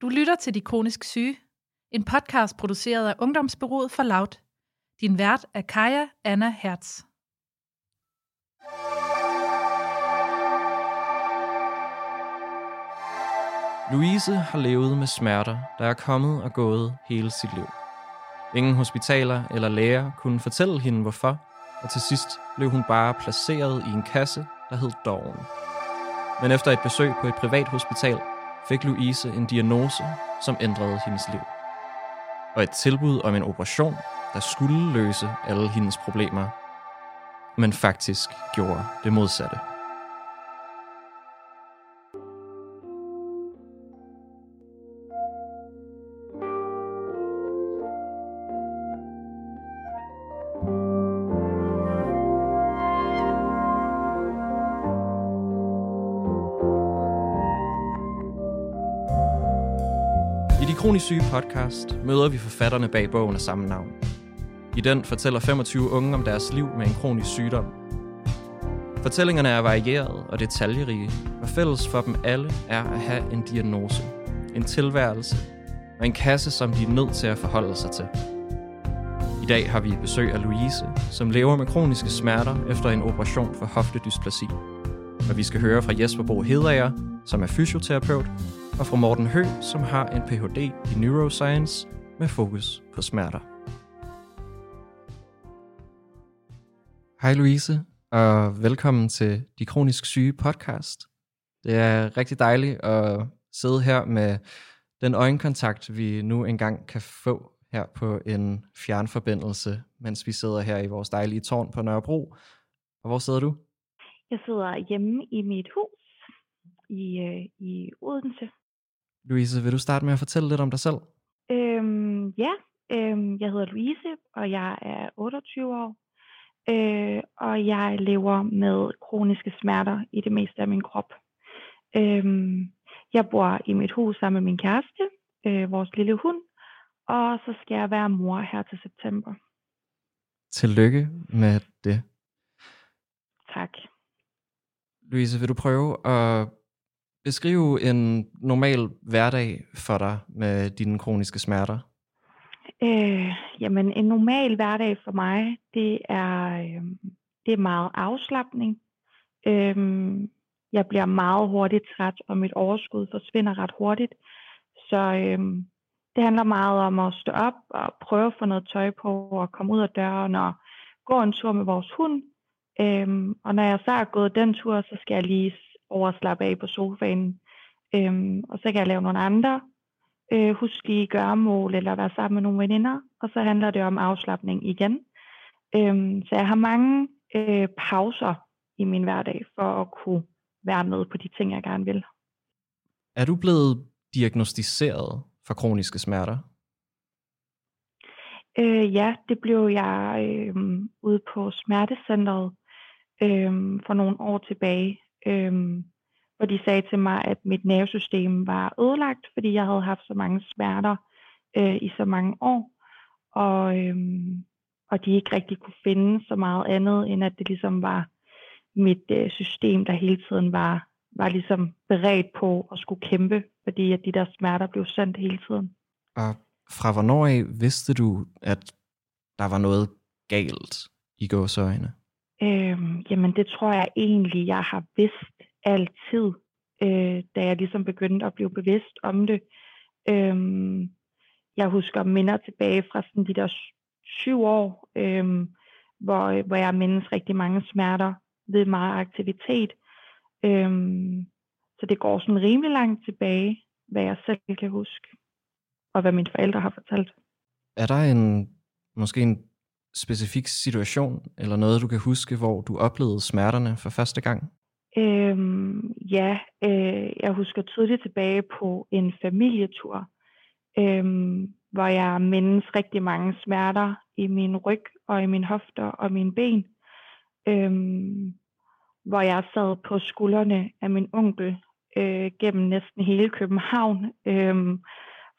Du lytter til De Kronisk Syge, en podcast produceret af Ungdomsbyrået for Laut. Din vært er Kaja Anna Hertz. Louise har levet med smerter, der er kommet og gået hele sit liv. Ingen hospitaler eller læger kunne fortælle hende hvorfor, og til sidst blev hun bare placeret i en kasse, der hed Doven. Men efter et besøg på et privat hospital, fik Louise en diagnose, som ændrede hendes liv. Og et tilbud om en operation, der skulle løse alle hendes problemer, men faktisk gjorde det modsatte. I Kronisk Syge podcast møder vi forfatterne bag bogen af samme navn. I den fortæller 25 unge om deres liv med en kronisk sygdom. Fortællingerne er varierede og detaljerige, og fælles for dem alle er at have en diagnose, en tilværelse og en kasse, som de er nødt til at forholde sig til. I dag har vi besøg af Louise, som lever med kroniske smerter efter en operation for hoftedysplasi. Og vi skal høre fra Jesper Bo Hedager, som er fysioterapeut, og fra Morten Hø, som har en Ph.D. i Neuroscience med fokus på smerter. Hej Louise, og velkommen til De Kronisk Syge podcast. Det er rigtig dejligt at sidde her med den øjenkontakt, vi nu engang kan få her på en fjernforbindelse, mens vi sidder her i vores dejlige tårn på Nørrebro. Og hvor sidder du? Jeg sidder hjemme i mit hus i, øh, i Odense. Louise, vil du starte med at fortælle lidt om dig selv? Øhm, ja, øhm, jeg hedder Louise, og jeg er 28 år. Øh, og jeg lever med kroniske smerter i det meste af min krop. Øhm, jeg bor i mit hus sammen med min kæreste, øh, vores lille hund, og så skal jeg være mor her til september. Tillykke med det. Tak. Louise, vil du prøve at beskrive en normal hverdag for dig med dine kroniske smerter? Øh, jamen, en normal hverdag for mig, det er, øh, det er meget afslappning. Øh, jeg bliver meget hurtigt træt, og mit overskud forsvinder ret hurtigt. Så øh, det handler meget om at stå op og prøve at få noget tøj på, og komme ud af døren og gå en tur med vores hund. Øh, og når jeg så er gået den tur, så skal jeg lige over at slappe af på sofaen. Øh, og så kan jeg lave nogle andre øh, huslige gøremål eller være sammen med nogle veninder, og så handler det om afslappning igen. Øhm, så jeg har mange øh, pauser i min hverdag for at kunne være med på de ting, jeg gerne vil. Er du blevet diagnostiseret for kroniske smerter? Øh, ja, det blev jeg øh, ude på smertecentret øh, for nogle år tilbage øhm, hvor de sagde til mig, at mit nervesystem var ødelagt, fordi jeg havde haft så mange smerter øh, i så mange år, og, øhm, og de ikke rigtig kunne finde så meget andet, end at det ligesom var mit øh, system, der hele tiden var, var ligesom beredt på at skulle kæmpe, fordi at de der smerter blev sendt hele tiden. Og fra hvornår af vidste du, at der var noget galt i gåsøjne? Øh, jamen det tror jeg egentlig, jeg har vidst altid, øh, da jeg ligesom begyndte at blive bevidst om det. Øhm, jeg husker minder tilbage fra sådan de der syv år, øhm, hvor, hvor jeg mindes rigtig mange smerter ved meget aktivitet. Øhm, så det går sådan rimelig langt tilbage, hvad jeg selv kan huske, og hvad mine forældre har fortalt. Er der en måske en specifik situation, eller noget du kan huske, hvor du oplevede smerterne for første gang? Øhm, ja, øh, jeg husker tydeligt tilbage på en familietur, øhm, hvor jeg mindes rigtig mange smerter i min ryg og i min hofter og mine ben. Øhm, hvor jeg sad på skuldrene af min onkel øh, gennem næsten hele København, øhm,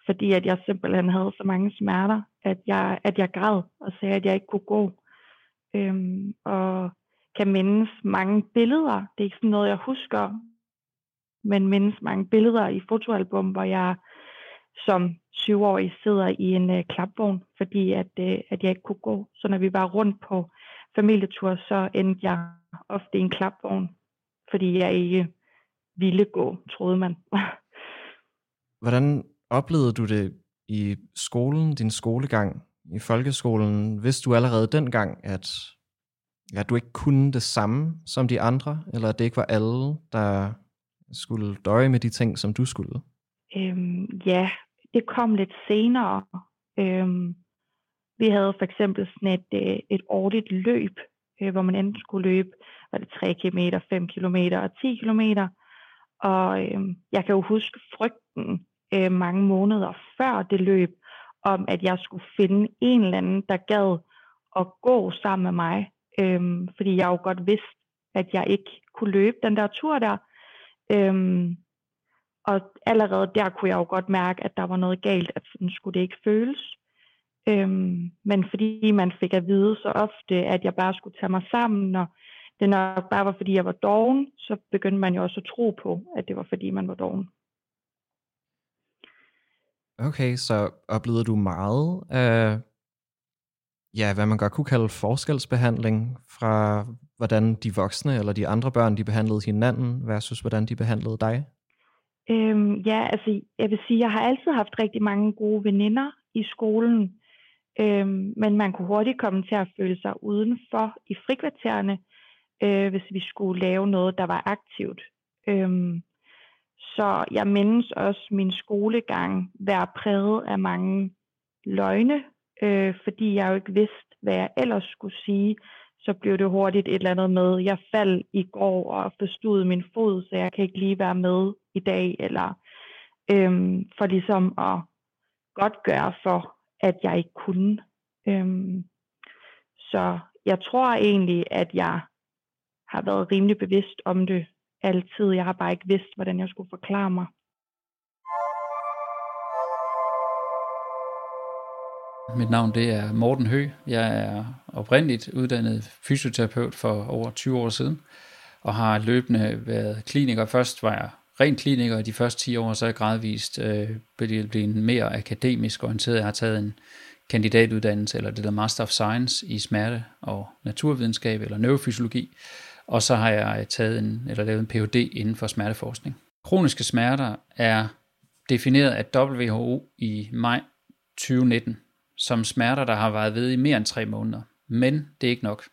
fordi at jeg simpelthen havde så mange smerter, at jeg, at jeg græd og sagde, at jeg ikke kunne gå. Øhm, og kan mindes mange billeder. Det er ikke sådan noget, jeg husker, men mindes mange billeder i fotoalbum, hvor jeg som 20-årig sidder i en øh, klapvogn, fordi at, øh, at jeg ikke kunne gå. Så når vi var rundt på familietur, så endte jeg ofte i en klapvogn, fordi jeg ikke ville gå, troede man. Hvordan oplevede du det i skolen, din skolegang i folkeskolen? Vidste du allerede dengang, at ja, du ikke kunne det samme som de andre, eller at det ikke var alle, der skulle døje med de ting, som du skulle? Øhm, ja, det kom lidt senere. Øhm, vi havde for eksempel sådan et, øh, et årligt løb, øh, hvor man enten skulle løbe var det 3 km, 5 km og 10 km. Og øh, jeg kan jo huske frygten øh, mange måneder før det løb, om at jeg skulle finde en eller anden, der gad at gå sammen med mig. Øhm, fordi jeg jo godt vidste, at jeg ikke kunne løbe den der tur der. Øhm, og allerede der kunne jeg jo godt mærke, at der var noget galt, at sådan skulle det ikke føles. Øhm, men fordi man fik at vide så ofte, at jeg bare skulle tage mig sammen, og det nok bare var fordi jeg var doven, så begyndte man jo også at tro på, at det var fordi man var doven. Okay, så oplevede du meget af, ja, hvad man godt kunne kalde forskelsbehandling fra, hvordan de voksne eller de andre børn, de behandlede hinanden, versus hvordan de behandlede dig? Øhm, ja, altså jeg vil sige, jeg har altid haft rigtig mange gode veninder i skolen, øhm, men man kunne hurtigt komme til at føle sig udenfor i frikvartererne, øh, hvis vi skulle lave noget, der var aktivt. Øhm, så jeg mindes også min skolegang være præget af mange løgne, øh, fordi jeg jo ikke vidste, hvad jeg ellers skulle sige. Så blev det hurtigt et eller andet med, jeg faldt i går og forstod min fod, så jeg kan ikke lige være med i dag, eller øh, for ligesom at godt gøre for, at jeg ikke kunne. Øh, så jeg tror egentlig, at jeg har været rimelig bevidst om det altid. Jeg har bare ikke vidst, hvordan jeg skulle forklare mig. Mit navn det er Morten Hø. Jeg er oprindeligt uddannet fysioterapeut for over 20 år siden, og har løbende været kliniker. Først var jeg ren kliniker de første 10 år, så er jeg gradvist øh, blevet mere akademisk orienteret. Jeg har taget en kandidatuddannelse, eller det der Master of Science i smerte og naturvidenskab, eller neurofysiologi, og så har jeg taget en, eller lavet en Ph.D. inden for smerteforskning. Kroniske smerter er defineret af WHO i maj 2019 som smerter, der har været ved i mere end tre måneder. Men det er ikke nok.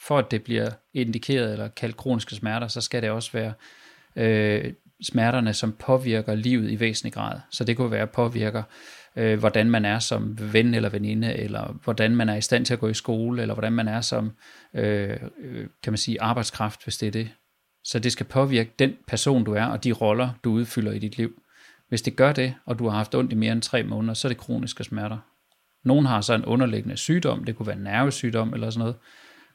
For at det bliver indikeret eller kaldt kroniske smerter, så skal det også være øh, smerterne, som påvirker livet i væsentlig grad. Så det kunne være påvirker, øh, hvordan man er som ven eller veninde, eller hvordan man er i stand til at gå i skole, eller hvordan man er som, øh, øh, kan man sige, arbejdskraft, hvis det er det. Så det skal påvirke den person, du er, og de roller, du udfylder i dit liv. Hvis det gør det, og du har haft ondt i mere end tre måneder, så er det kroniske smerter. Nogen har så en underliggende sygdom, det kunne være nervesygdom eller sådan noget,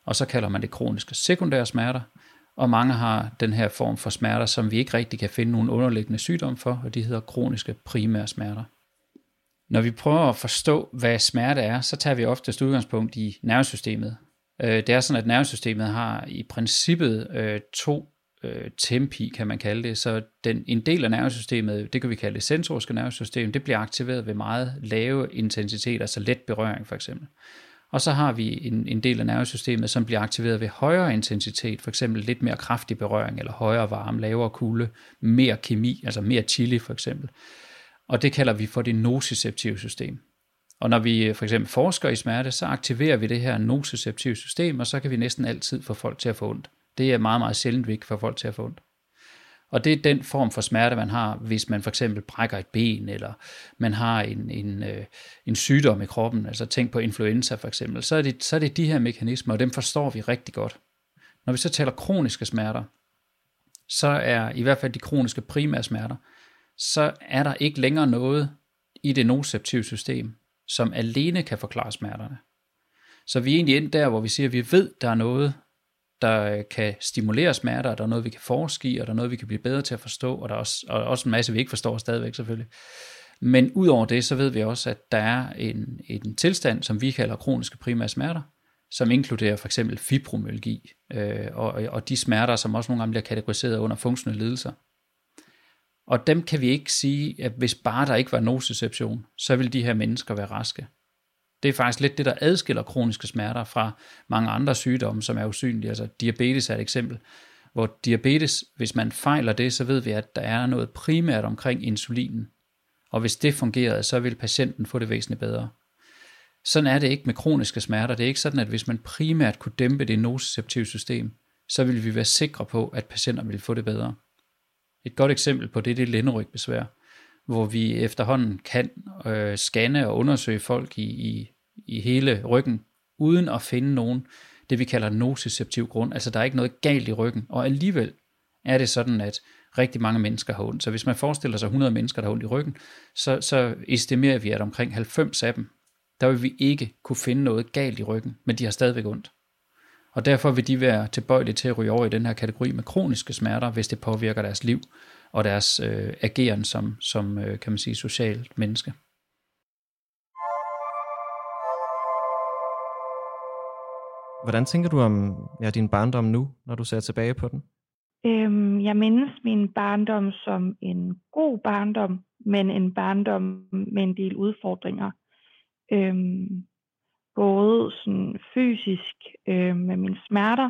og så kalder man det kroniske sekundære smerter, og mange har den her form for smerter, som vi ikke rigtig kan finde nogen underliggende sygdom for, og de hedder kroniske primære smerter. Når vi prøver at forstå, hvad smerte er, så tager vi oftest udgangspunkt i nervesystemet. Øh, det er sådan, at nervesystemet har i princippet øh, to øh, tempi, kan man kalde det. Så den, en del af nervesystemet, det kan vi kalde det sensoriske nervesystem, det bliver aktiveret ved meget lave intensiteter, altså let berøring for eksempel. Og så har vi en, en del af nervesystemet, som bliver aktiveret ved højere intensitet, for eksempel lidt mere kraftig berøring, eller højere varme, lavere kulde, mere kemi, altså mere chili for eksempel. Og det kalder vi for det nociceptive system. Og når vi øh, for eksempel forsker i smerte, så aktiverer vi det her nociceptive system, og så kan vi næsten altid få folk til at få ondt. Det er meget, meget sjældent, vi ikke får folk til at få ondt. Og det er den form for smerte, man har, hvis man for eksempel brækker et ben, eller man har en, en, øh, en sygdom i kroppen, altså tænk på influenza for eksempel, så er, det, så er det de her mekanismer, og dem forstår vi rigtig godt. Når vi så taler kroniske smerter, så er i hvert fald de kroniske primære smerter, så er der ikke længere noget i det nociceptive system, som alene kan forklare smerterne. Så vi er egentlig ind der, hvor vi siger, at vi ved, at der er noget, der øh, kan stimulere smerter, og der er noget, vi kan forske i, og der er noget, vi kan blive bedre til at forstå, og der er også, og også en masse, vi ikke forstår stadigvæk selvfølgelig. Men udover det, så ved vi også, at der er en, en tilstand, som vi kalder kroniske primære smerter, som inkluderer for eksempel fibromyalgi, øh, og, og de smerter, som også nogle gange bliver kategoriseret under funktionelle lidelser. Og dem kan vi ikke sige, at hvis bare der ikke var nociception, så vil de her mennesker være raske. Det er faktisk lidt det, der adskiller kroniske smerter fra mange andre sygdomme, som er usynlige. Altså diabetes er et eksempel, hvor diabetes, hvis man fejler det, så ved vi, at der er noget primært omkring insulinen. Og hvis det fungerede, så vil patienten få det væsentligt bedre. Sådan er det ikke med kroniske smerter. Det er ikke sådan, at hvis man primært kunne dæmpe det nociceptive system, så ville vi være sikre på, at patienter ville få det bedre. Et godt eksempel på det, det er lænderygbesvær, hvor vi efterhånden kan øh, scanne og undersøge folk i, i, i hele ryggen, uden at finde nogen, det vi kalder nociceptiv grund. Altså der er ikke noget galt i ryggen, og alligevel er det sådan, at rigtig mange mennesker har ondt. Så hvis man forestiller sig 100 mennesker, der har ondt i ryggen, så, så estimerer vi, at omkring 90 af dem, der vil vi ikke kunne finde noget galt i ryggen, men de har stadigvæk ondt. Og derfor vil de være tilbøjelige til at ryge over i den her kategori med kroniske smerter, hvis det påvirker deres liv og deres øh, ageren som, som øh, kan man sige, socialt menneske. Hvordan tænker du om ja, din barndom nu, når du ser tilbage på den? Øhm, jeg mindes min barndom som en god barndom, men en barndom med en del udfordringer. Øhm, både sådan fysisk øh, med mine smerter,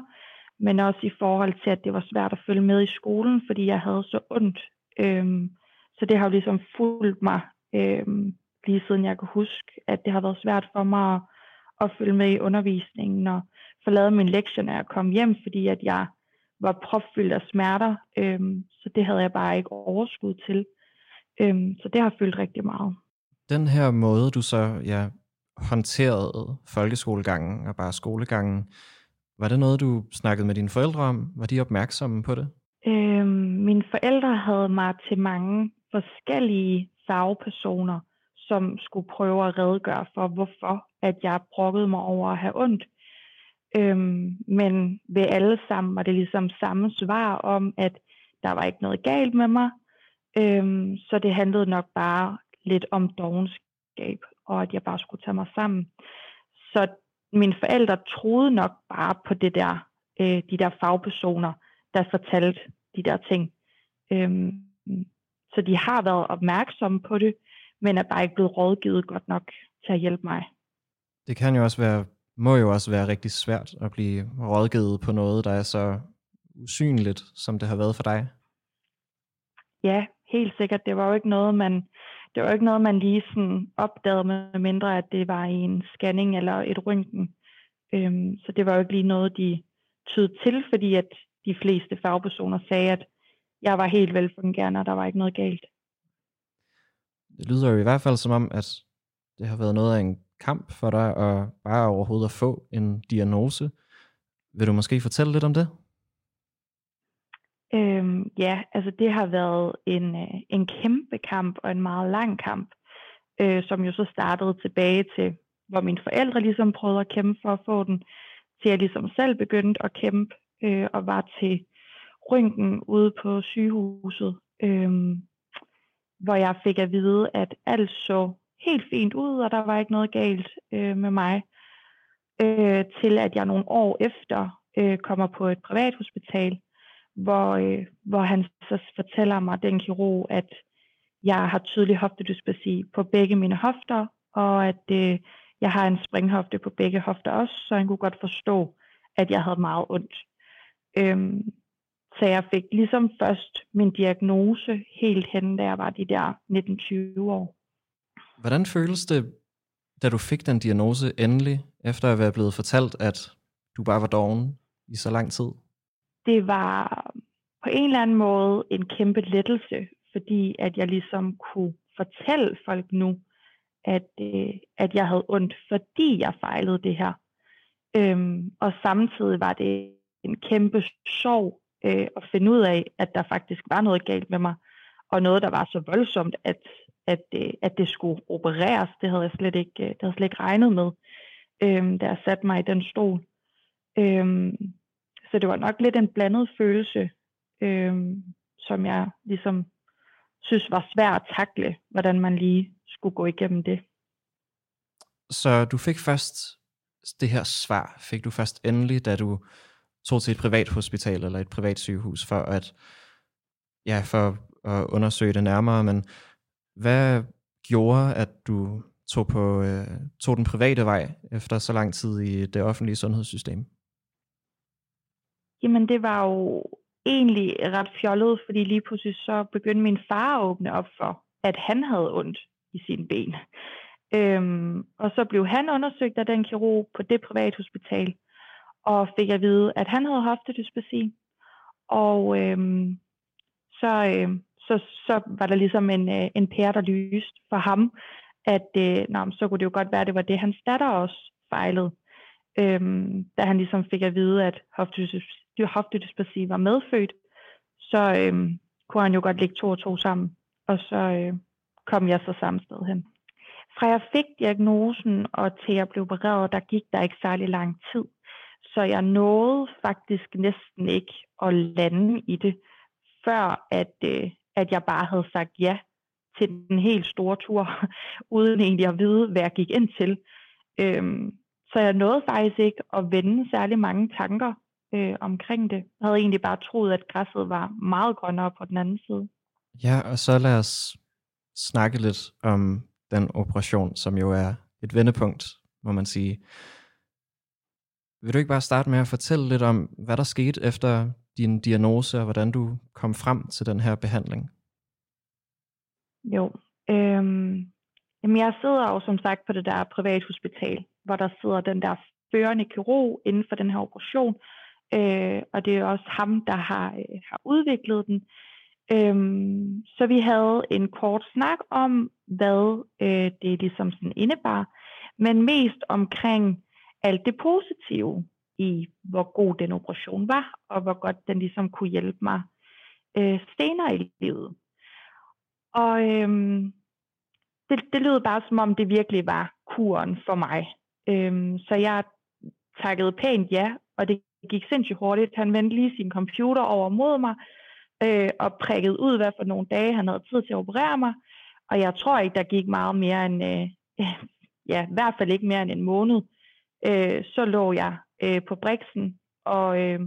men også i forhold til, at det var svært at følge med i skolen, fordi jeg havde så ondt. Øhm, så det har jo ligesom fulgt mig, øhm, lige siden jeg kan huske, at det har været svært for mig at, at følge med i undervisningen og forlade min lektier, når jeg kom hjem, fordi at jeg var propfyldt af smerter, øhm, så det havde jeg bare ikke overskud til. Øhm, så det har fyldt rigtig meget. Den her måde, du så ja, håndterede folkeskolegangen og bare skolegangen, var det noget, du snakkede med dine forældre om? Var de opmærksomme på det? Øhm, mine forældre havde mig til mange forskellige fagpersoner, som skulle prøve at redegøre for, hvorfor at jeg brokkede mig over at have ondt. Øhm, men ved alle sammen var det ligesom samme svar om, at der var ikke noget galt med mig. Øhm, så det handlede nok bare lidt om dogenskab, og at jeg bare skulle tage mig sammen. Så mine forældre troede nok bare på det der, øh, de der fagpersoner, der fortalte de der ting. Øhm, så de har været opmærksomme på det, men er bare ikke blevet rådgivet godt nok til at hjælpe mig. Det kan jo også være må jo også være rigtig svært at blive rådgivet på noget, der er så usynligt, som det har været for dig. Ja, helt sikkert. Det var jo ikke noget, man, det var ikke noget, man lige sådan opdagede, med mindre at det var i en scanning eller et røntgen. Øhm, så det var jo ikke lige noget, de tyd til, fordi at de fleste fagpersoner sagde, at jeg var helt velfungerende, og der var ikke noget galt. Det lyder jo i hvert fald som om, at det har været noget af en kamp for dig at bare overhovedet at få en diagnose. Vil du måske fortælle lidt om det? Øhm, ja, altså det har været en, øh, en kæmpe kamp og en meget lang kamp, øh, som jo så startede tilbage til, hvor mine forældre ligesom prøvede at kæmpe for at få den, til jeg ligesom selv begyndte at kæmpe øh, og var til rynken ude på sygehuset, øh, hvor jeg fik at vide, at alt så helt fint ud, og der var ikke noget galt øh, med mig. Øh, til at jeg nogle år efter øh, kommer på et privathospital, hvor, øh, hvor han så fortæller mig, den kirurg, at jeg har tydelig hoftedyspasi på begge mine hofter, og at øh, jeg har en springhofte på begge hofter også, så han kunne godt forstå, at jeg havde meget ondt. Øhm, så jeg fik ligesom først min diagnose helt hen, da jeg var de der 19-20 år. Hvordan føles det, da du fik den diagnose endelig, efter at være blevet fortalt, at du bare var doven i så lang tid? Det var på en eller anden måde en kæmpe lettelse, fordi at jeg ligesom kunne fortælle folk nu, at, øh, at jeg havde ondt, fordi jeg fejlede det her. Øhm, og samtidig var det en kæmpe sorg øh, at finde ud af, at der faktisk var noget galt med mig, og noget, der var så voldsomt, at, at, øh, at det skulle opereres. Det havde jeg slet ikke, øh, det havde jeg slet ikke regnet med, øh, da jeg satte mig i den stol. Øh, så det var nok lidt en blandet følelse, øh, som jeg ligesom synes var svært at takle, hvordan man lige skulle gå igennem det. Så du fik først det her svar, fik du først endelig, da du tog til et privat hospital eller et privat sygehus for at ja, for at undersøge det nærmere, men hvad gjorde, at du tog, på, øh, tog den private vej efter så lang tid i det offentlige sundhedssystem? Jamen det var jo egentlig ret fjollet, fordi lige pludselig så begyndte min far at åbne op for, at han havde ondt i sine ben. Øhm, og så blev han undersøgt af den kirurg på det private hospital, og fik at vide, at han havde hoftedyspasi. Og øhm, så, øhm, så, så var der ligesom en, øh, en pære, der lyste for ham, at øh, nå, så kunne det jo godt være, at det var det, hans datter også fejlede. Øhm, da han ligesom fik at vide, at hoftedyspasi var medfødt, så øh, kunne han jo godt lægge to og to sammen. Og så øh, kom jeg så samme sted hen. Fra jeg fik diagnosen og til jeg blev opereret, der gik der ikke særlig lang tid. Så jeg nåede faktisk næsten ikke at lande i det, før at, øh, at jeg bare havde sagt ja til den helt store tur, uden egentlig at vide, hvad jeg gik ind til. Øhm, så jeg nåede faktisk ikke at vende særlig mange tanker øh, omkring det. Jeg havde egentlig bare troet, at græsset var meget grønnere på den anden side. Ja, og så lad os snakke lidt om den operation, som jo er et vendepunkt, må man sige. Vil du ikke bare starte med at fortælle lidt om, hvad der skete efter din diagnose, og hvordan du kom frem til den her behandling? Jo. Øhm, jamen jeg sidder jo som sagt på det der privathospital, hvor der sidder den der førende kirurg inden for den her operation, øh, og det er også ham, der har, øh, har udviklet den. Øhm, så vi havde en kort snak om, hvad øh, det ligesom sådan indebar, men mest omkring alt det positive i, hvor god den operation var, og hvor godt den ligesom kunne hjælpe mig øh, senere i livet. Og øhm, det, det lød bare som om, det virkelig var kuren for mig. Øhm, så jeg takkede pænt ja, og det gik sindssygt hurtigt. Han vendte lige sin computer over mod mig, øh, og prikkede ud, hvad for nogle dage han havde tid til at operere mig. Og jeg tror ikke, der gik meget mere end, øh, ja, i hvert fald ikke mere end en måned. Øh, så lå jeg øh, på briksen og øh,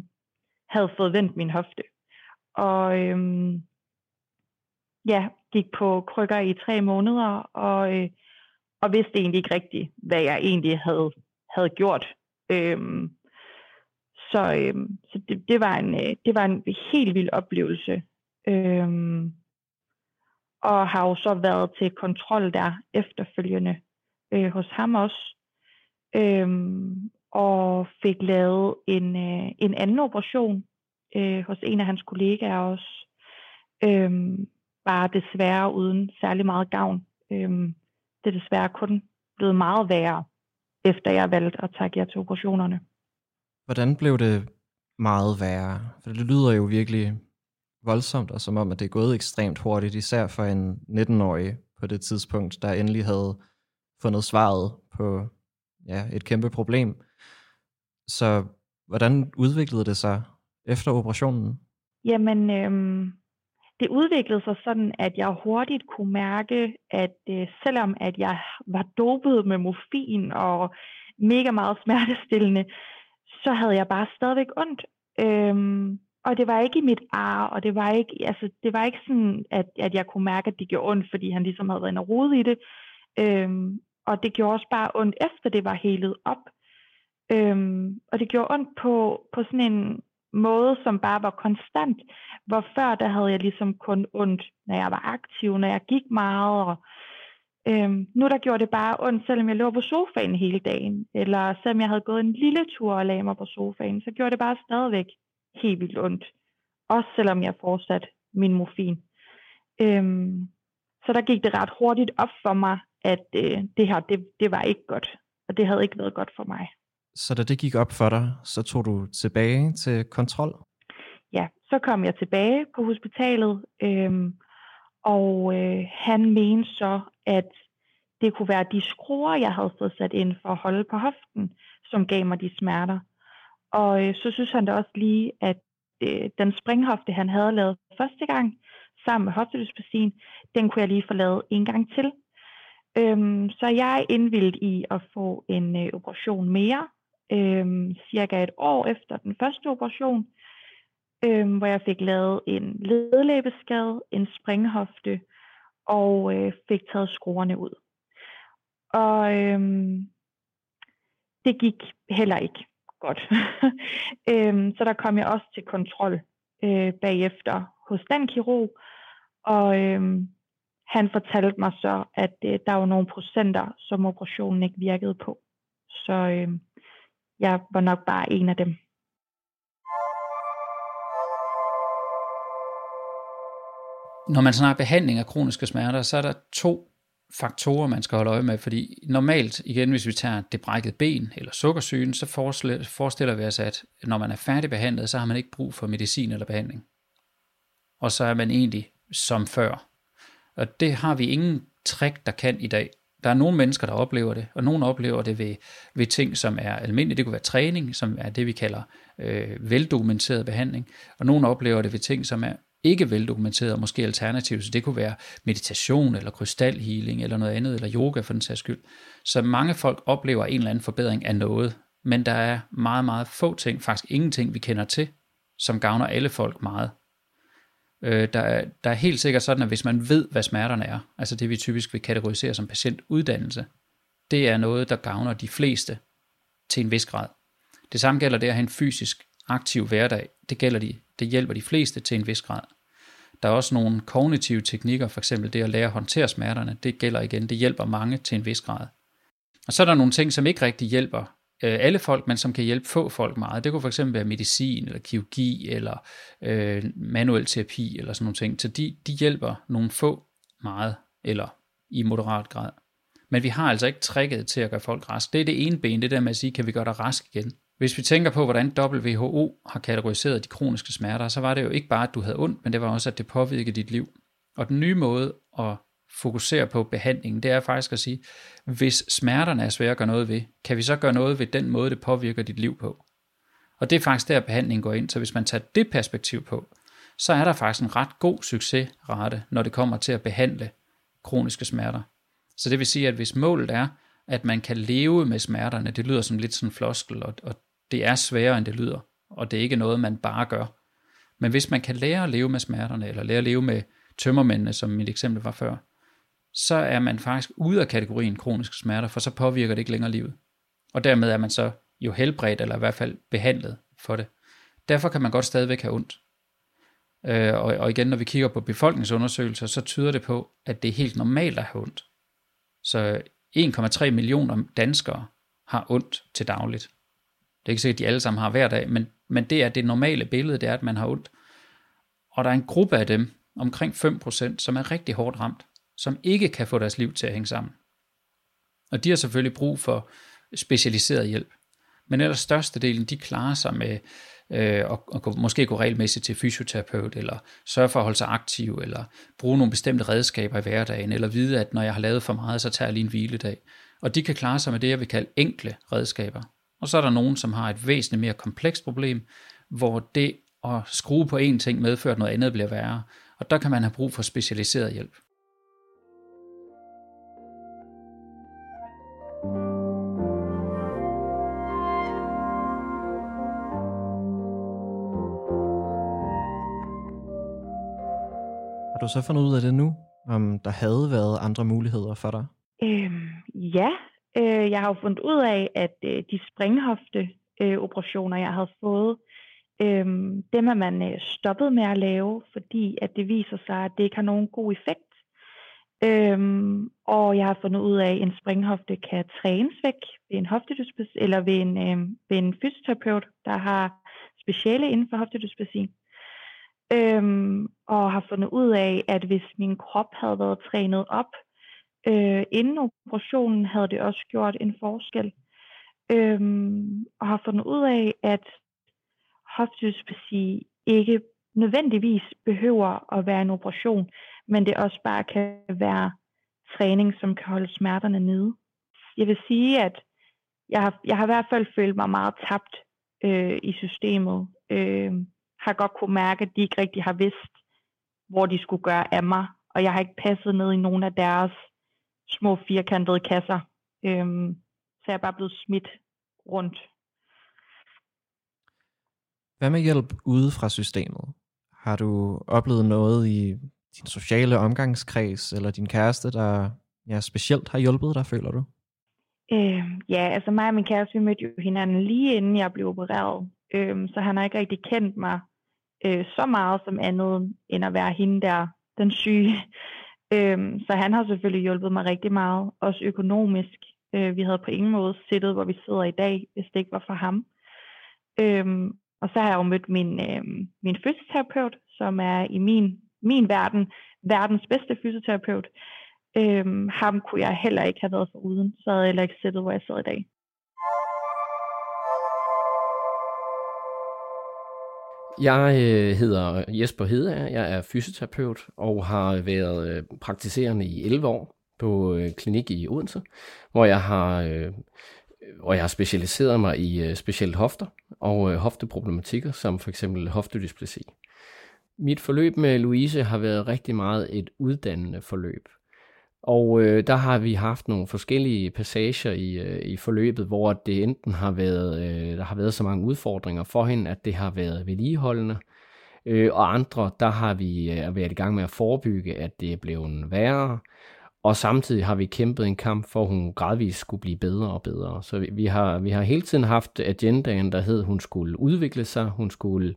havde fået vendt min hofte. Og øh, ja, gik på krykker i tre måneder, og, øh, og vidste egentlig ikke rigtigt, hvad jeg egentlig havde, havde gjort. Øh, så, øh, så det, det, var en, øh, det var en helt vild oplevelse. Øh, og har jo så været til kontrol der efterfølgende øh, hos ham også. Øh, og fik lavet en, øh, en anden operation øh, hos en af hans kollegaer også. Øh, bare desværre uden særlig meget gavn. Øh, det er desværre kun blevet meget værre, efter jeg valgte at tage jer til operationerne. Hvordan blev det meget værre? For det lyder jo virkelig voldsomt, og som om, at det er gået ekstremt hurtigt, især for en 19-årig på det tidspunkt, der endelig havde fundet svaret på ja, et kæmpe problem. Så hvordan udviklede det sig efter operationen? Jamen, øhm, det udviklede sig sådan, at jeg hurtigt kunne mærke, at øh, selvom at jeg var dopet med morfin og mega meget smertestillende, så havde jeg bare stadigvæk ondt. Øhm, og det var ikke i mit ar, og det var ikke, altså, det var ikke sådan, at, at jeg kunne mærke, at det gjorde ondt, fordi han ligesom havde været en rode i det. Øhm, og det gjorde også bare ondt, efter det var helet op. Øhm, og det gjorde ondt på, på sådan en måde, som bare var konstant. Hvor før, der havde jeg ligesom kun ondt, når jeg var aktiv, når jeg gik meget, og Øhm, nu der gjorde det bare ondt, selvom jeg lå på sofaen hele dagen, eller selvom jeg havde gået en lille tur og lagde mig på sofaen, så gjorde det bare stadigvæk helt vildt ondt. Også selvom jeg fortsat min morfin. Øhm, så der gik det ret hurtigt op for mig, at øh, det her, det, det var ikke godt, og det havde ikke været godt for mig. Så da det gik op for dig, så tog du tilbage til kontrol? Ja, så kom jeg tilbage på hospitalet, øhm, og øh, han mente så, at det kunne være de skruer, jeg havde fået sat ind for at holde på hoften, som gav mig de smerter. Og øh, så synes han da også lige, at øh, den springhofte, han havde lavet første gang, sammen med hoftedyspasien, den kunne jeg lige få lavet en gang til. Øhm, så jeg er indvildt i at få en øh, operation mere, øhm, cirka et år efter den første operation øh, hvor jeg fik lavet en ledlæbeskade, en springhofte og øh, fik taget skruerne ud. Og øh, det gik heller ikke godt. øh, så der kom jeg også til kontrol øh, bagefter hos den kirurg, og øh, han fortalte mig så, at øh, der var nogle procenter, som operationen ikke virkede på. Så øh, jeg var nok bare en af dem. Når man snakker behandling af kroniske smerter, så er der to faktorer, man skal holde øje med, fordi normalt, igen hvis vi tager det brækket ben eller sukkersygen, så forestiller vi os, at når man er færdigbehandlet, så har man ikke brug for medicin eller behandling. Og så er man egentlig som før. Og det har vi ingen trick, der kan i dag. Der er nogle mennesker, der oplever det, og nogle oplever det ved, ved ting, som er almindelige. Det kunne være træning, som er det, vi kalder øh, veldokumenteret behandling. Og nogle oplever det ved ting, som er ikke veldokumenteret, og måske alternativt. Så det kunne være meditation, eller krystalhealing, eller noget andet, eller yoga for den sags skyld. Så mange folk oplever en eller anden forbedring af noget, men der er meget, meget få ting, faktisk ingenting, vi kender til, som gavner alle folk meget. Øh, der, er, der er helt sikkert sådan, at hvis man ved, hvad smerterne er, altså det vi typisk vil kategorisere som patientuddannelse, det er noget, der gavner de fleste til en vis grad. Det samme gælder det at have en fysisk aktiv hverdag. Det, gælder de, det hjælper de fleste til en vis grad. Der er også nogle kognitive teknikker, for eksempel det at lære at håndtere smerterne. Det gælder igen, det hjælper mange til en vis grad. Og så er der nogle ting, som ikke rigtig hjælper øh, alle folk, men som kan hjælpe få folk meget. Det kunne for eksempel være medicin, eller kirurgi, eller øh, manuel terapi, eller sådan nogle ting. Så de, de hjælper nogle få meget, eller i moderat grad. Men vi har altså ikke trækket til at gøre folk rask. Det er det ene ben, det der med at sige, kan vi gøre dig rask igen? Hvis vi tænker på, hvordan WHO har kategoriseret de kroniske smerter, så var det jo ikke bare, at du havde ondt, men det var også, at det påvirkede dit liv. Og den nye måde at fokusere på behandlingen, det er faktisk at sige, hvis smerterne er svære at gøre noget ved, kan vi så gøre noget ved den måde, det påvirker dit liv på? Og det er faktisk der, behandlingen går ind. Så hvis man tager det perspektiv på, så er der faktisk en ret god succesrate, når det kommer til at behandle kroniske smerter. Så det vil sige, at hvis målet er, at man kan leve med smerterne, det lyder som lidt sådan en floskel, og, og det er sværere, end det lyder, og det er ikke noget, man bare gør. Men hvis man kan lære at leve med smerterne, eller lære at leve med tømmermændene, som mit eksempel var før, så er man faktisk ude af kategorien kroniske smerter, for så påvirker det ikke længere livet. Og dermed er man så jo helbredt, eller i hvert fald behandlet for det. Derfor kan man godt stadigvæk have ondt. Øh, og, og igen, når vi kigger på befolkningsundersøgelser, så tyder det på, at det er helt normalt at have ondt. Så 1,3 millioner danskere har ondt til dagligt. Det er ikke sikkert, at de alle sammen har hver dag, men, men det er det normale billede, det er, at man har ondt. Og der er en gruppe af dem, omkring 5%, som er rigtig hårdt ramt, som ikke kan få deres liv til at hænge sammen. Og de har selvfølgelig brug for specialiseret hjælp. Men ellers størstedelen, de klarer sig med øh, og, og måske gå regelmæssigt til fysioterapeut, eller sørge for at holde sig aktiv, eller bruge nogle bestemte redskaber i hverdagen, eller vide, at når jeg har lavet for meget, så tager jeg lige en hviledag. Og de kan klare sig med det, jeg vil kalde enkle redskaber. Og så er der nogen, som har et væsentligt mere komplekst problem, hvor det at skrue på én ting medfører, at noget andet bliver værre. Og der kan man have brug for specialiseret hjælp. Har du så fundet ud af det nu, om der havde været andre muligheder for dig? Øhm, ja, Øh, jeg har jo fundet ud af, at øh, de springhofte øh, operationer, jeg havde fået, øh, dem er man øh, stoppet med at lave, fordi at det viser sig, at det ikke har nogen god effekt. Øhm, og jeg har fundet ud af, at en springhofte kan trænes væk ved en hoftedyspes, eller ved en, øh, ved en fysioterapeut, der har speciale inden for hoftedyspesi. Øhm, og har fundet ud af, at hvis min krop havde været trænet op Øh, inden operationen havde det også gjort en forskel. øh, og har fundet ud af, at hoftedysplasi ikke nødvendigvis behøver at være en operation, men det også bare kan være træning, som kan holde smerterne nede. Jeg vil sige, at jeg har, jeg har i hvert fald følt mig meget tabt øh, i systemet. Øh, har godt kunne mærke, at de ikke rigtig har vidst, hvor de skulle gøre af mig, og jeg har ikke passet ned i nogen af deres små firkantede kasser. Øhm, så jeg er bare blevet smidt rundt. Hvad med hjælp ude fra systemet? Har du oplevet noget i din sociale omgangskreds, eller din kæreste, der ja, specielt har hjulpet dig, føler du? Øh, ja, altså mig og min kæreste, vi mødte jo hinanden lige inden jeg blev opereret. Øh, så han har ikke rigtig kendt mig øh, så meget som andet, end at være hende der, den syge. Øhm, så han har selvfølgelig hjulpet mig rigtig meget, også økonomisk. Øh, vi havde på ingen måde siddet, hvor vi sidder i dag, hvis det ikke var for ham. Øhm, og så har jeg jo mødt min, øh, min fysioterapeut, som er i min, min verden verdens bedste fysioterapeut. Øhm, ham kunne jeg heller ikke have været for uden, så havde jeg heller ikke siddet, hvor jeg sidder i dag. Jeg øh, hedder Jesper Hedager, jeg er fysioterapeut og har været øh, praktiserende i 11 år på øh, klinik i Odense, hvor jeg har øh, hvor jeg har specialiseret mig i øh, specielt hofter og øh, hofteproblematikker, som for eksempel hoftedysplasi. Mit forløb med Louise har været rigtig meget et uddannende forløb. Og øh, der har vi haft nogle forskellige passager i, øh, i forløbet, hvor det enten har været, øh, der har været så mange udfordringer for hende, at det har været vedligeholdende, øh, og andre, der har vi øh, været i gang med at forebygge, at det er blevet værre, og samtidig har vi kæmpet en kamp for, at hun gradvist skulle blive bedre og bedre. Så vi, vi, har, vi har hele tiden haft agendaen, der hed, at hun skulle udvikle sig, hun skulle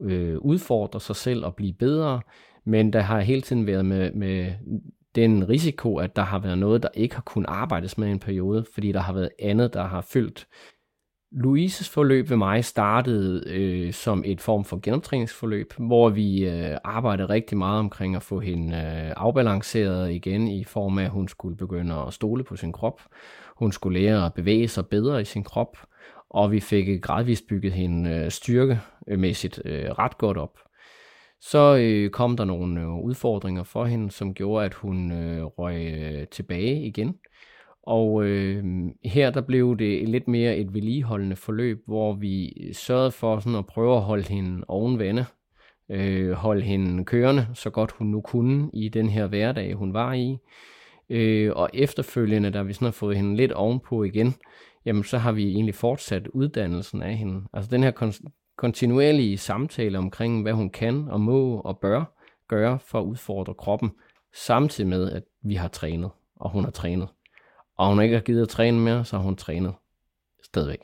øh, udfordre sig selv og blive bedre, men der har hele tiden været med, med den risiko, at der har været noget, der ikke har kunnet arbejdes med i en periode, fordi der har været andet, der har fyldt. Louises forløb ved mig startede øh, som et form for genoptræningsforløb, hvor vi øh, arbejdede rigtig meget omkring at få hende øh, afbalanceret igen i form af, at hun skulle begynde at stole på sin krop. Hun skulle lære at bevæge sig bedre i sin krop, og vi fik gradvist bygget hende øh, styrkemæssigt øh, ret godt op. Så øh, kom der nogle øh, udfordringer for hende, som gjorde, at hun øh, røg øh, tilbage igen. Og øh, her der blev det lidt mere et vedligeholdende forløb, hvor vi øh, sørgede for sådan at prøve at holde hende ovenvende, øh, holde hende kørende så godt hun nu kunne i den her hverdag, hun var i. Øh, og efterfølgende, da vi sådan har fået hende lidt ovenpå igen, jamen så har vi egentlig fortsat uddannelsen af hende. Altså den her kontinuerlige samtaler omkring, hvad hun kan og må og bør gøre for at udfordre kroppen, samtidig med, at vi har trænet, og hun har trænet. Og hun ikke har givet at træne mere, så har hun trænet stadigvæk.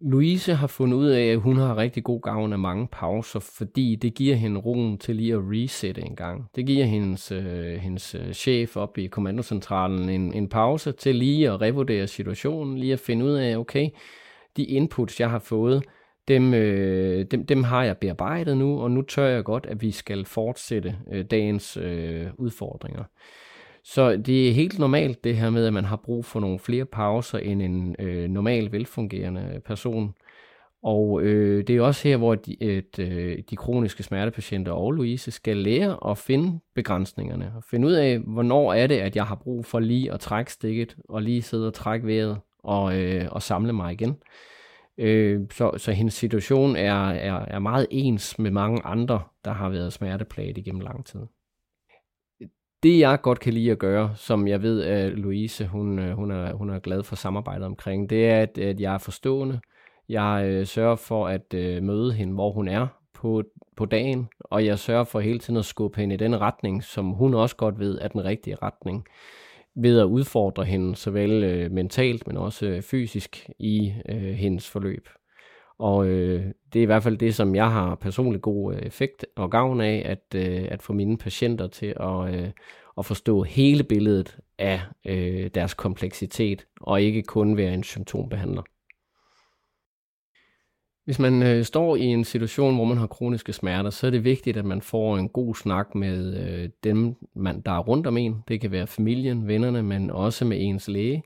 Louise har fundet ud af, at hun har rigtig god gavn af mange pauser, fordi det giver hende roen til lige at resette en gang. Det giver hendes, øh, hendes øh, chef op i kommandocentralen en, en pause til lige at revurdere situationen, lige at finde ud af, okay, de inputs, jeg har fået, dem, øh, dem, dem har jeg bearbejdet nu, og nu tør jeg godt, at vi skal fortsætte øh, dagens øh, udfordringer. Så det er helt normalt det her med, at man har brug for nogle flere pauser end en øh, normal velfungerende person. Og øh, det er også her, hvor de, et, øh, de kroniske smertepatienter og Louise skal lære at finde begrænsningerne. Og finde ud af, hvornår er det, at jeg har brug for lige at trække stikket, og lige sidde og trække vejret, og, øh, og samle mig igen. Øh, så, så hendes situation er, er, er meget ens med mange andre, der har været smerteplaget igennem lang tid. Det jeg godt kan lide at gøre, som jeg ved, at Louise hun, øh, hun, er, hun er glad for samarbejdet omkring, det er, at, at jeg er forstående. Jeg øh, sørger for at øh, møde hende, hvor hun er på, på dagen, og jeg sørger for hele tiden at skubbe hende i den retning, som hun også godt ved er den rigtige retning ved at udfordre hende såvel øh, mentalt, men også øh, fysisk i øh, hendes forløb. Og øh, det er i hvert fald det, som jeg har personligt god øh, effekt og gavn af, at, øh, at få mine patienter til at, øh, at forstå hele billedet af øh, deres kompleksitet, og ikke kun være en symptombehandler. Hvis man øh, står i en situation, hvor man har kroniske smerter, så er det vigtigt, at man får en god snak med øh, dem, man, der er rundt om en. Det kan være familien, vennerne, men også med ens læge.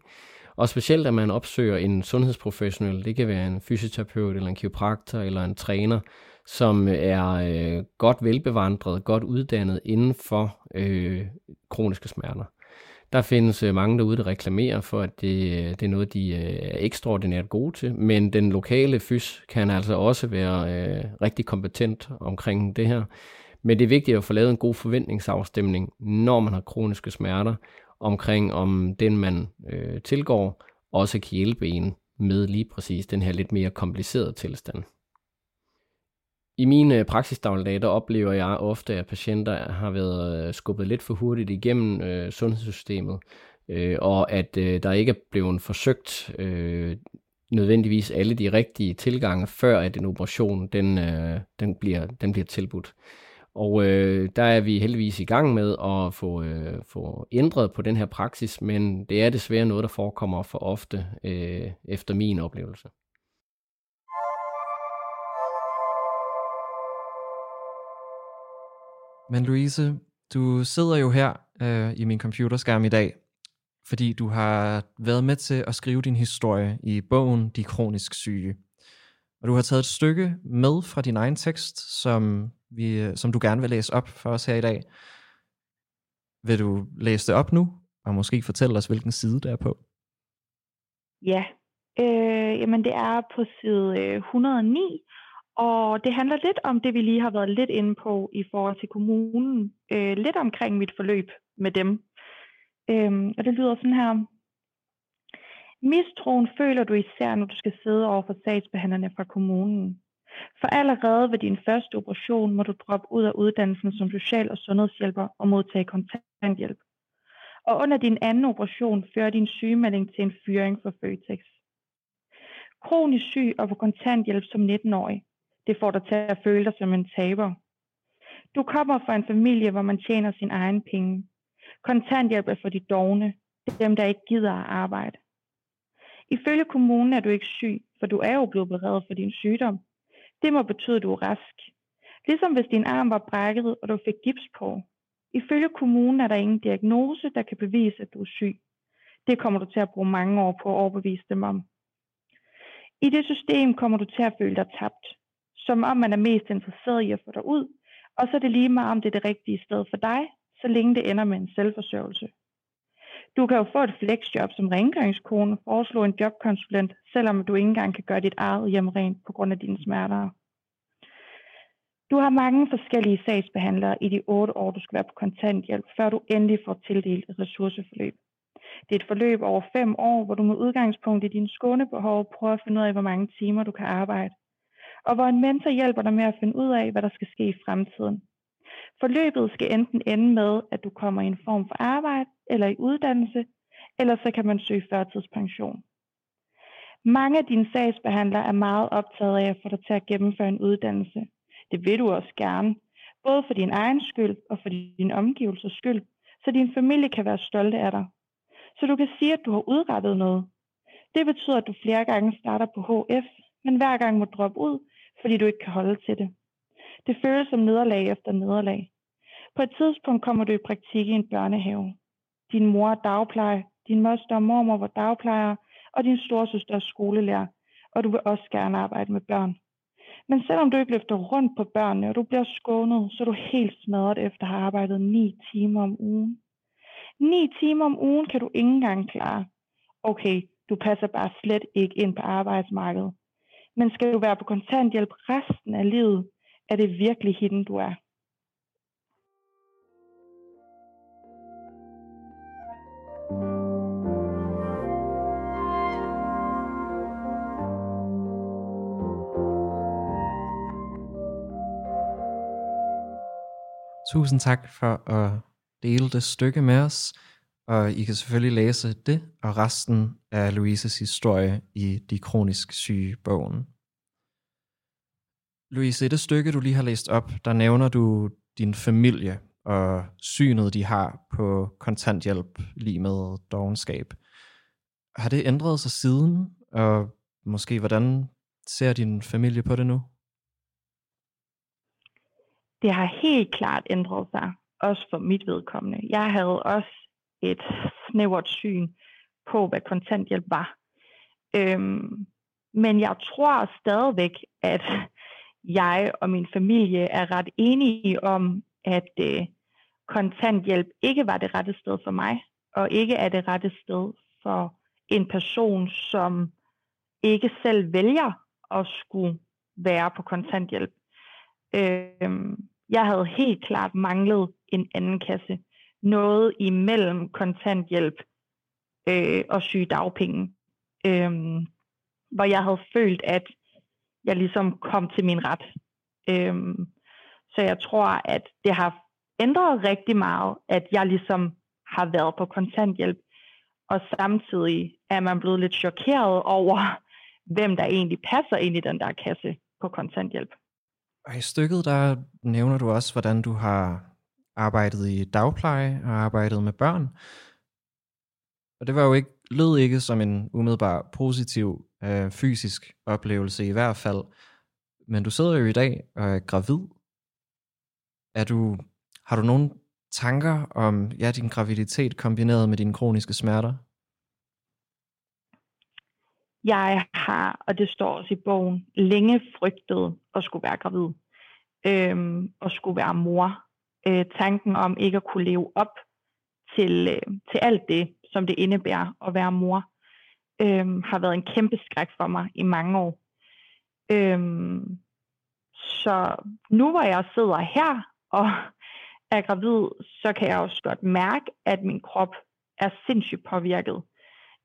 Og specielt, at man opsøger en sundhedsprofessionel. Det kan være en fysioterapeut, eller en kiropraktor, eller en træner, som er øh, godt velbevandret, godt uddannet inden for øh, kroniske smerter. Der findes øh, mange derude, der reklamerer for, at det, øh, det er noget, de øh, er ekstraordinært gode til, men den lokale fys kan altså også være øh, rigtig kompetent omkring det her. Men det er vigtigt at få lavet en god forventningsafstemning, når man har kroniske smerter, omkring om den, man øh, tilgår, også kan hjælpe en med lige præcis den her lidt mere komplicerede tilstand. I mine øh, praksisdagligdage, der oplever jeg ofte, at patienter har været øh, skubbet lidt for hurtigt igennem øh, sundhedssystemet, øh, og at øh, der ikke er blevet forsøgt øh, nødvendigvis alle de rigtige tilgange, før at en operation den, øh, den, bliver, den bliver tilbudt. Og øh, der er vi heldigvis i gang med at få, øh, få ændret på den her praksis, men det er desværre noget, der forekommer for ofte øh, efter min oplevelse. Men Louise, du sidder jo her øh, i min computerskærm i dag, fordi du har været med til at skrive din historie i bogen De Kronisk Syge. Og du har taget et stykke med fra din egen tekst, som, vi, som du gerne vil læse op for os her i dag. Vil du læse det op nu, og måske fortælle os, hvilken side det er på? Ja, øh, jamen det er på side øh, 109, og det handler lidt om det, vi lige har været lidt inde på i forhold til kommunen. Øh, lidt omkring mit forløb med dem. Øhm, og det lyder sådan her. Mistroen føler du især, når du skal sidde over for sagsbehandlerne fra kommunen. For allerede ved din første operation må du droppe ud af uddannelsen som social- og sundhedshjælper og modtage kontanthjælp. Og under din anden operation fører din sygemelding til en fyring for Føtex. Kronisk syg og på kontanthjælp som 19-årig. Det får dig til at føle dig som en taber. Du kommer fra en familie, hvor man tjener sin egen penge. Kontanthjælp er for de dogne, dem der ikke gider at arbejde. Ifølge kommunen er du ikke syg, for du er jo blevet beredet for din sygdom. Det må betyde, at du er rask. Ligesom hvis din arm var brækket, og du fik gips på. Ifølge kommunen er der ingen diagnose, der kan bevise, at du er syg. Det kommer du til at bruge mange år på at overbevise dem om. I det system kommer du til at føle dig tabt, som om man er mest interesseret i at få dig ud, og så er det lige meget, om det er det rigtige sted for dig, så længe det ender med en selvforsørgelse. Du kan jo få et flexjob som rengøringskone, foreslå en jobkonsulent, selvom du ikke engang kan gøre dit eget hjem rent på grund af dine smerter. Du har mange forskellige sagsbehandlere i de otte år, du skal være på kontanthjælp, før du endelig får tildelt et ressourceforløb. Det er et forløb over fem år, hvor du med udgangspunkt i dine skånebehov prøver at finde ud af, hvor mange timer du kan arbejde. Og hvor en mentor hjælper dig med at finde ud af, hvad der skal ske i fremtiden. Forløbet skal enten ende med, at du kommer i en form for arbejde eller i uddannelse, eller så kan man søge førtidspension. Mange af dine sagsbehandlere er meget optaget af at få dig til at gennemføre en uddannelse. Det vil du også gerne, både for din egen skyld og for din omgivelses skyld, så din familie kan være stolte af dig. Så du kan sige, at du har udrettet noget. Det betyder, at du flere gange starter på HF, men hver gang må droppe ud, fordi du ikke kan holde til det. Det føles som nederlag efter nederlag. På et tidspunkt kommer du i praktik i en børnehave. Din mor er dagpleje, din moster og mormor var dagplejer, og din storsøster er skolelærer, og du vil også gerne arbejde med børn. Men selvom du ikke løfter rundt på børnene, og du bliver skånet, så er du helt smadret efter at have arbejdet 9 timer om ugen. 9 timer om ugen kan du ikke engang klare. Okay, du passer bare slet ikke ind på arbejdsmarkedet. Men skal du være på kontanthjælp resten af livet, er det virkelig hende, du er. Tusind tak for at dele det stykke med os, og I kan selvfølgelig læse det og resten af Louises historie i De Kronisk Syge bogen. Louise, i det stykke, du lige har læst op, der nævner du din familie og synet, de har på kontanthjælp lige med dogenskab. Har det ændret sig siden, og måske hvordan ser din familie på det nu? Det har helt klart ændret sig, også for mit vedkommende. Jeg havde også et snævert syn på, hvad kontanthjælp var. Øhm, men jeg tror stadigvæk, at jeg og min familie er ret enige om, at øh, kontanthjælp ikke var det rette sted for mig, og ikke er det rette sted for en person, som ikke selv vælger at skulle være på kontanthjælp. Øh, jeg havde helt klart manglet en anden kasse. Noget imellem kontanthjælp øh, og sygedagpenge. Øh, hvor jeg havde følt, at jeg ligesom kom til min ret. Øh, så jeg tror, at det har ændret rigtig meget, at jeg ligesom har været på kontanthjælp, og samtidig er man blevet lidt chokeret over, hvem der egentlig passer ind i den der kasse på kontanthjælp. Og i stykket, der nævner du også, hvordan du har arbejdet i dagpleje og arbejdet med børn. Og det var jo ikke, lød ikke som en umiddelbar positiv øh, fysisk oplevelse i hvert fald. Men du sidder jo i dag og er gravid. Er du, har du nogle tanker om ja, din graviditet kombineret med dine kroniske smerter? Jeg har, og det står også i bogen, længe frygtet at skulle være gravid. Øhm, og skulle være mor. Øh, tanken om ikke at kunne leve op til, øh, til alt det, som det indebærer at være mor, øh, har været en kæmpe skræk for mig i mange år. Øh, så nu hvor jeg sidder her og er gravid, så kan jeg også godt mærke, at min krop er sindssygt påvirket.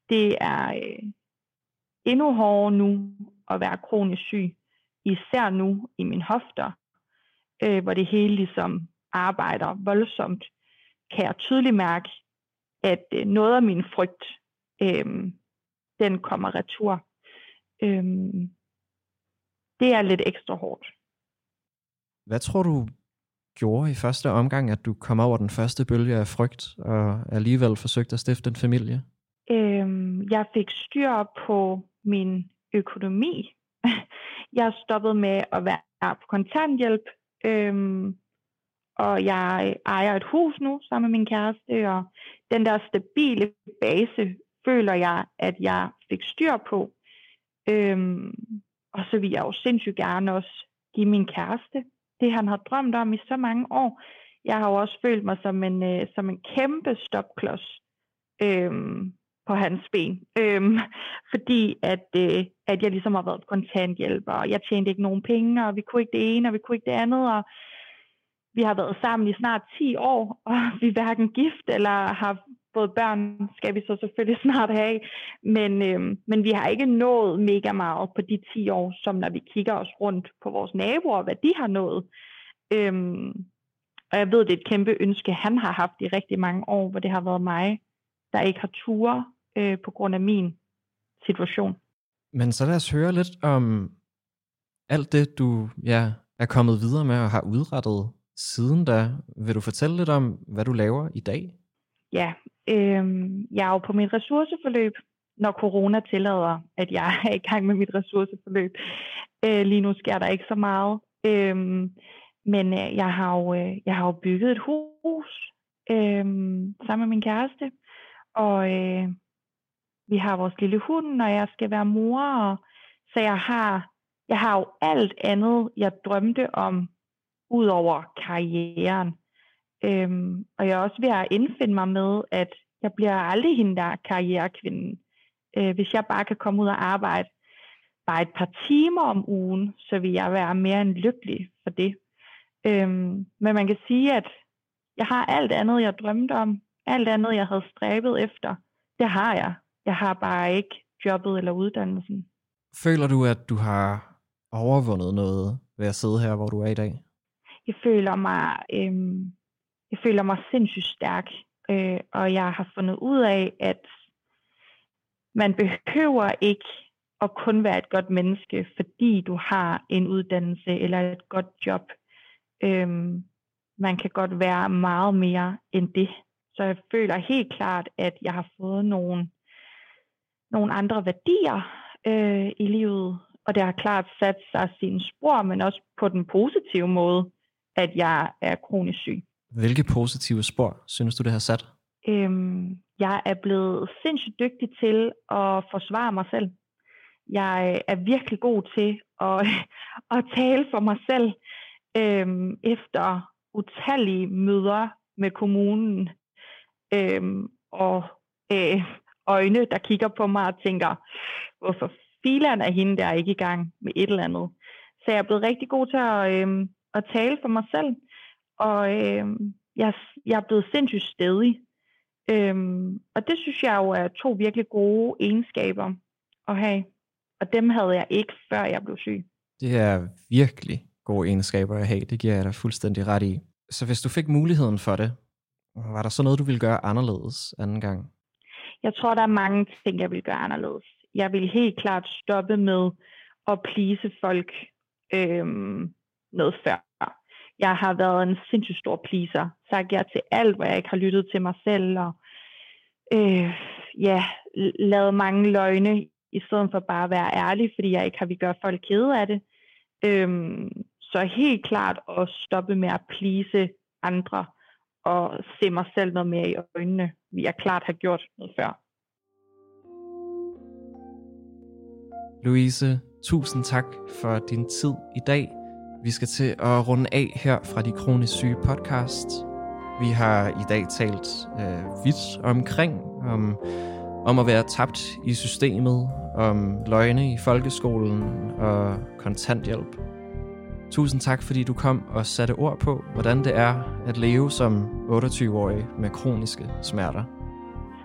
Det er øh, endnu hårdere nu at være kronisk syg, især nu i min hofter, øh, hvor det hele ligesom arbejder voldsomt, kan jeg tydeligt mærke, at øh, noget af min frygt, øh, den kommer retur. Øh, det er lidt ekstra hårdt. Hvad tror du gjorde i første omgang, at du kom over den første bølge af frygt, og alligevel forsøgte at stifte en familie? Øhm, jeg fik styr på min økonomi. Jeg stoppede med at være på kontanthjælp, øhm, og jeg ejer et hus nu sammen med min kæreste, og den der stabile base føler jeg, at jeg fik styr på. Øhm, og så vil jeg jo sindssygt gerne også give min kæreste det, han har drømt om i så mange år. Jeg har jo også følt mig som en, øh, som en kæmpe stopklods øhm, på hans ben. Øhm, fordi at, øh, at jeg ligesom har været på kontanthjælp, og jeg tjente ikke nogen penge, og vi kunne ikke det ene, og vi kunne ikke det andet, og vi har været sammen i snart 10 år, og vi er hverken gift eller har fået børn, skal vi så selvfølgelig snart have. Men, øhm, men vi har ikke nået mega meget på de 10 år, som når vi kigger os rundt på vores naboer, hvad de har nået. Øhm, og jeg ved, det er et kæmpe ønske, han har haft i rigtig mange år, hvor det har været mig, der ikke har ture øh, på grund af min situation. Men så lad os høre lidt om alt det, du ja, er kommet videre med og har udrettet siden da. Vil du fortælle lidt om, hvad du laver i dag? Ja, øh, jeg er jo på mit ressourceforløb, når corona tillader, at jeg er i gang med mit ressourceforløb. Øh, lige nu sker der ikke så meget. Øh, men øh, jeg, har jo, øh, jeg har jo bygget et hus øh, sammen med min kæreste. Og øh, vi har vores lille hund, og jeg skal være mor. Og, så jeg har, jeg har jo alt andet, jeg drømte om, ud over karrieren. Øhm, og jeg er også ved at indfinde mig med, at jeg bliver aldrig hende der karrierekvinden. Øh, hvis jeg bare kan komme ud og arbejde bare et par timer om ugen, så vil jeg være mere end lykkelig for det. Øhm, men man kan sige, at jeg har alt andet, jeg drømte om. Alt andet, jeg havde stræbet efter. Det har jeg. Jeg har bare ikke jobbet eller uddannelsen. Føler du, at du har overvundet noget ved at sidde her, hvor du er i dag? Jeg føler mig, øh, jeg føler mig sindssygt stærk, øh, og jeg har fundet ud af, at man behøver ikke at kun være et godt menneske, fordi du har en uddannelse eller et godt job. Øhm, man kan godt være meget mere end det. Så jeg føler helt klart, at jeg har fået nogle, nogle andre værdier øh, i livet, og det har klart sat sig sine spor, men også på den positive måde, at jeg er kronisk syg. Hvilke positive spor synes du, det har sat? Øhm, jeg er blevet sindssygt dygtig til at forsvare mig selv. Jeg er virkelig god til at, at tale for mig selv øhm, efter utallige møder med kommunen øhm, og øh, øjne, der kigger på mig og tænker, hvorfor filan er hende der ikke i gang med et eller andet. Så jeg er blevet rigtig god til at, øh, at tale for mig selv, og øh, jeg, jeg er blevet sindssygt stedig. Øhm, og det synes jeg jo er to virkelig gode egenskaber at have. Og dem havde jeg ikke, før jeg blev syg. Det er virkelig gode egenskaber at have. Det giver jeg dig fuldstændig ret i. Så hvis du fik muligheden for det, var der så noget, du ville gøre anderledes anden gang? Jeg tror, der er mange ting, jeg vil gøre anderledes. Jeg vil helt klart stoppe med at plise folk øhm, noget før. Jeg har været en sindssygt stor pleaser. Sagt ja til alt, hvad jeg ikke har lyttet til mig selv. Og øh, ja, lavet mange løgne, i stedet for bare at være ærlig, fordi jeg ikke har vi gøre folk kede af det. Øhm, så helt klart at stoppe med at plise andre og se mig selv noget mere i øjnene, vi jeg klart har gjort noget før. Louise, tusind tak for din tid i dag. Vi skal til at runde af her fra De Kronisk Syge podcast. Vi har i dag talt øh, vidt omkring om, om at være tabt i systemet, om løgne i folkeskolen og kontanthjælp. Tusind tak, fordi du kom og satte ord på, hvordan det er at leve som 28-årig med kroniske smerter.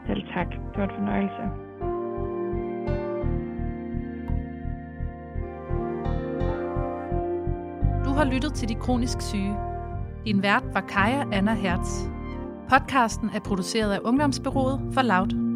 Selv tak. Det var en fornøjelse. Du har lyttet til De Kronisk Syge. Din vært var Kaja Anna Hertz. Podcasten er produceret af Ungdomsbyrået for Loud.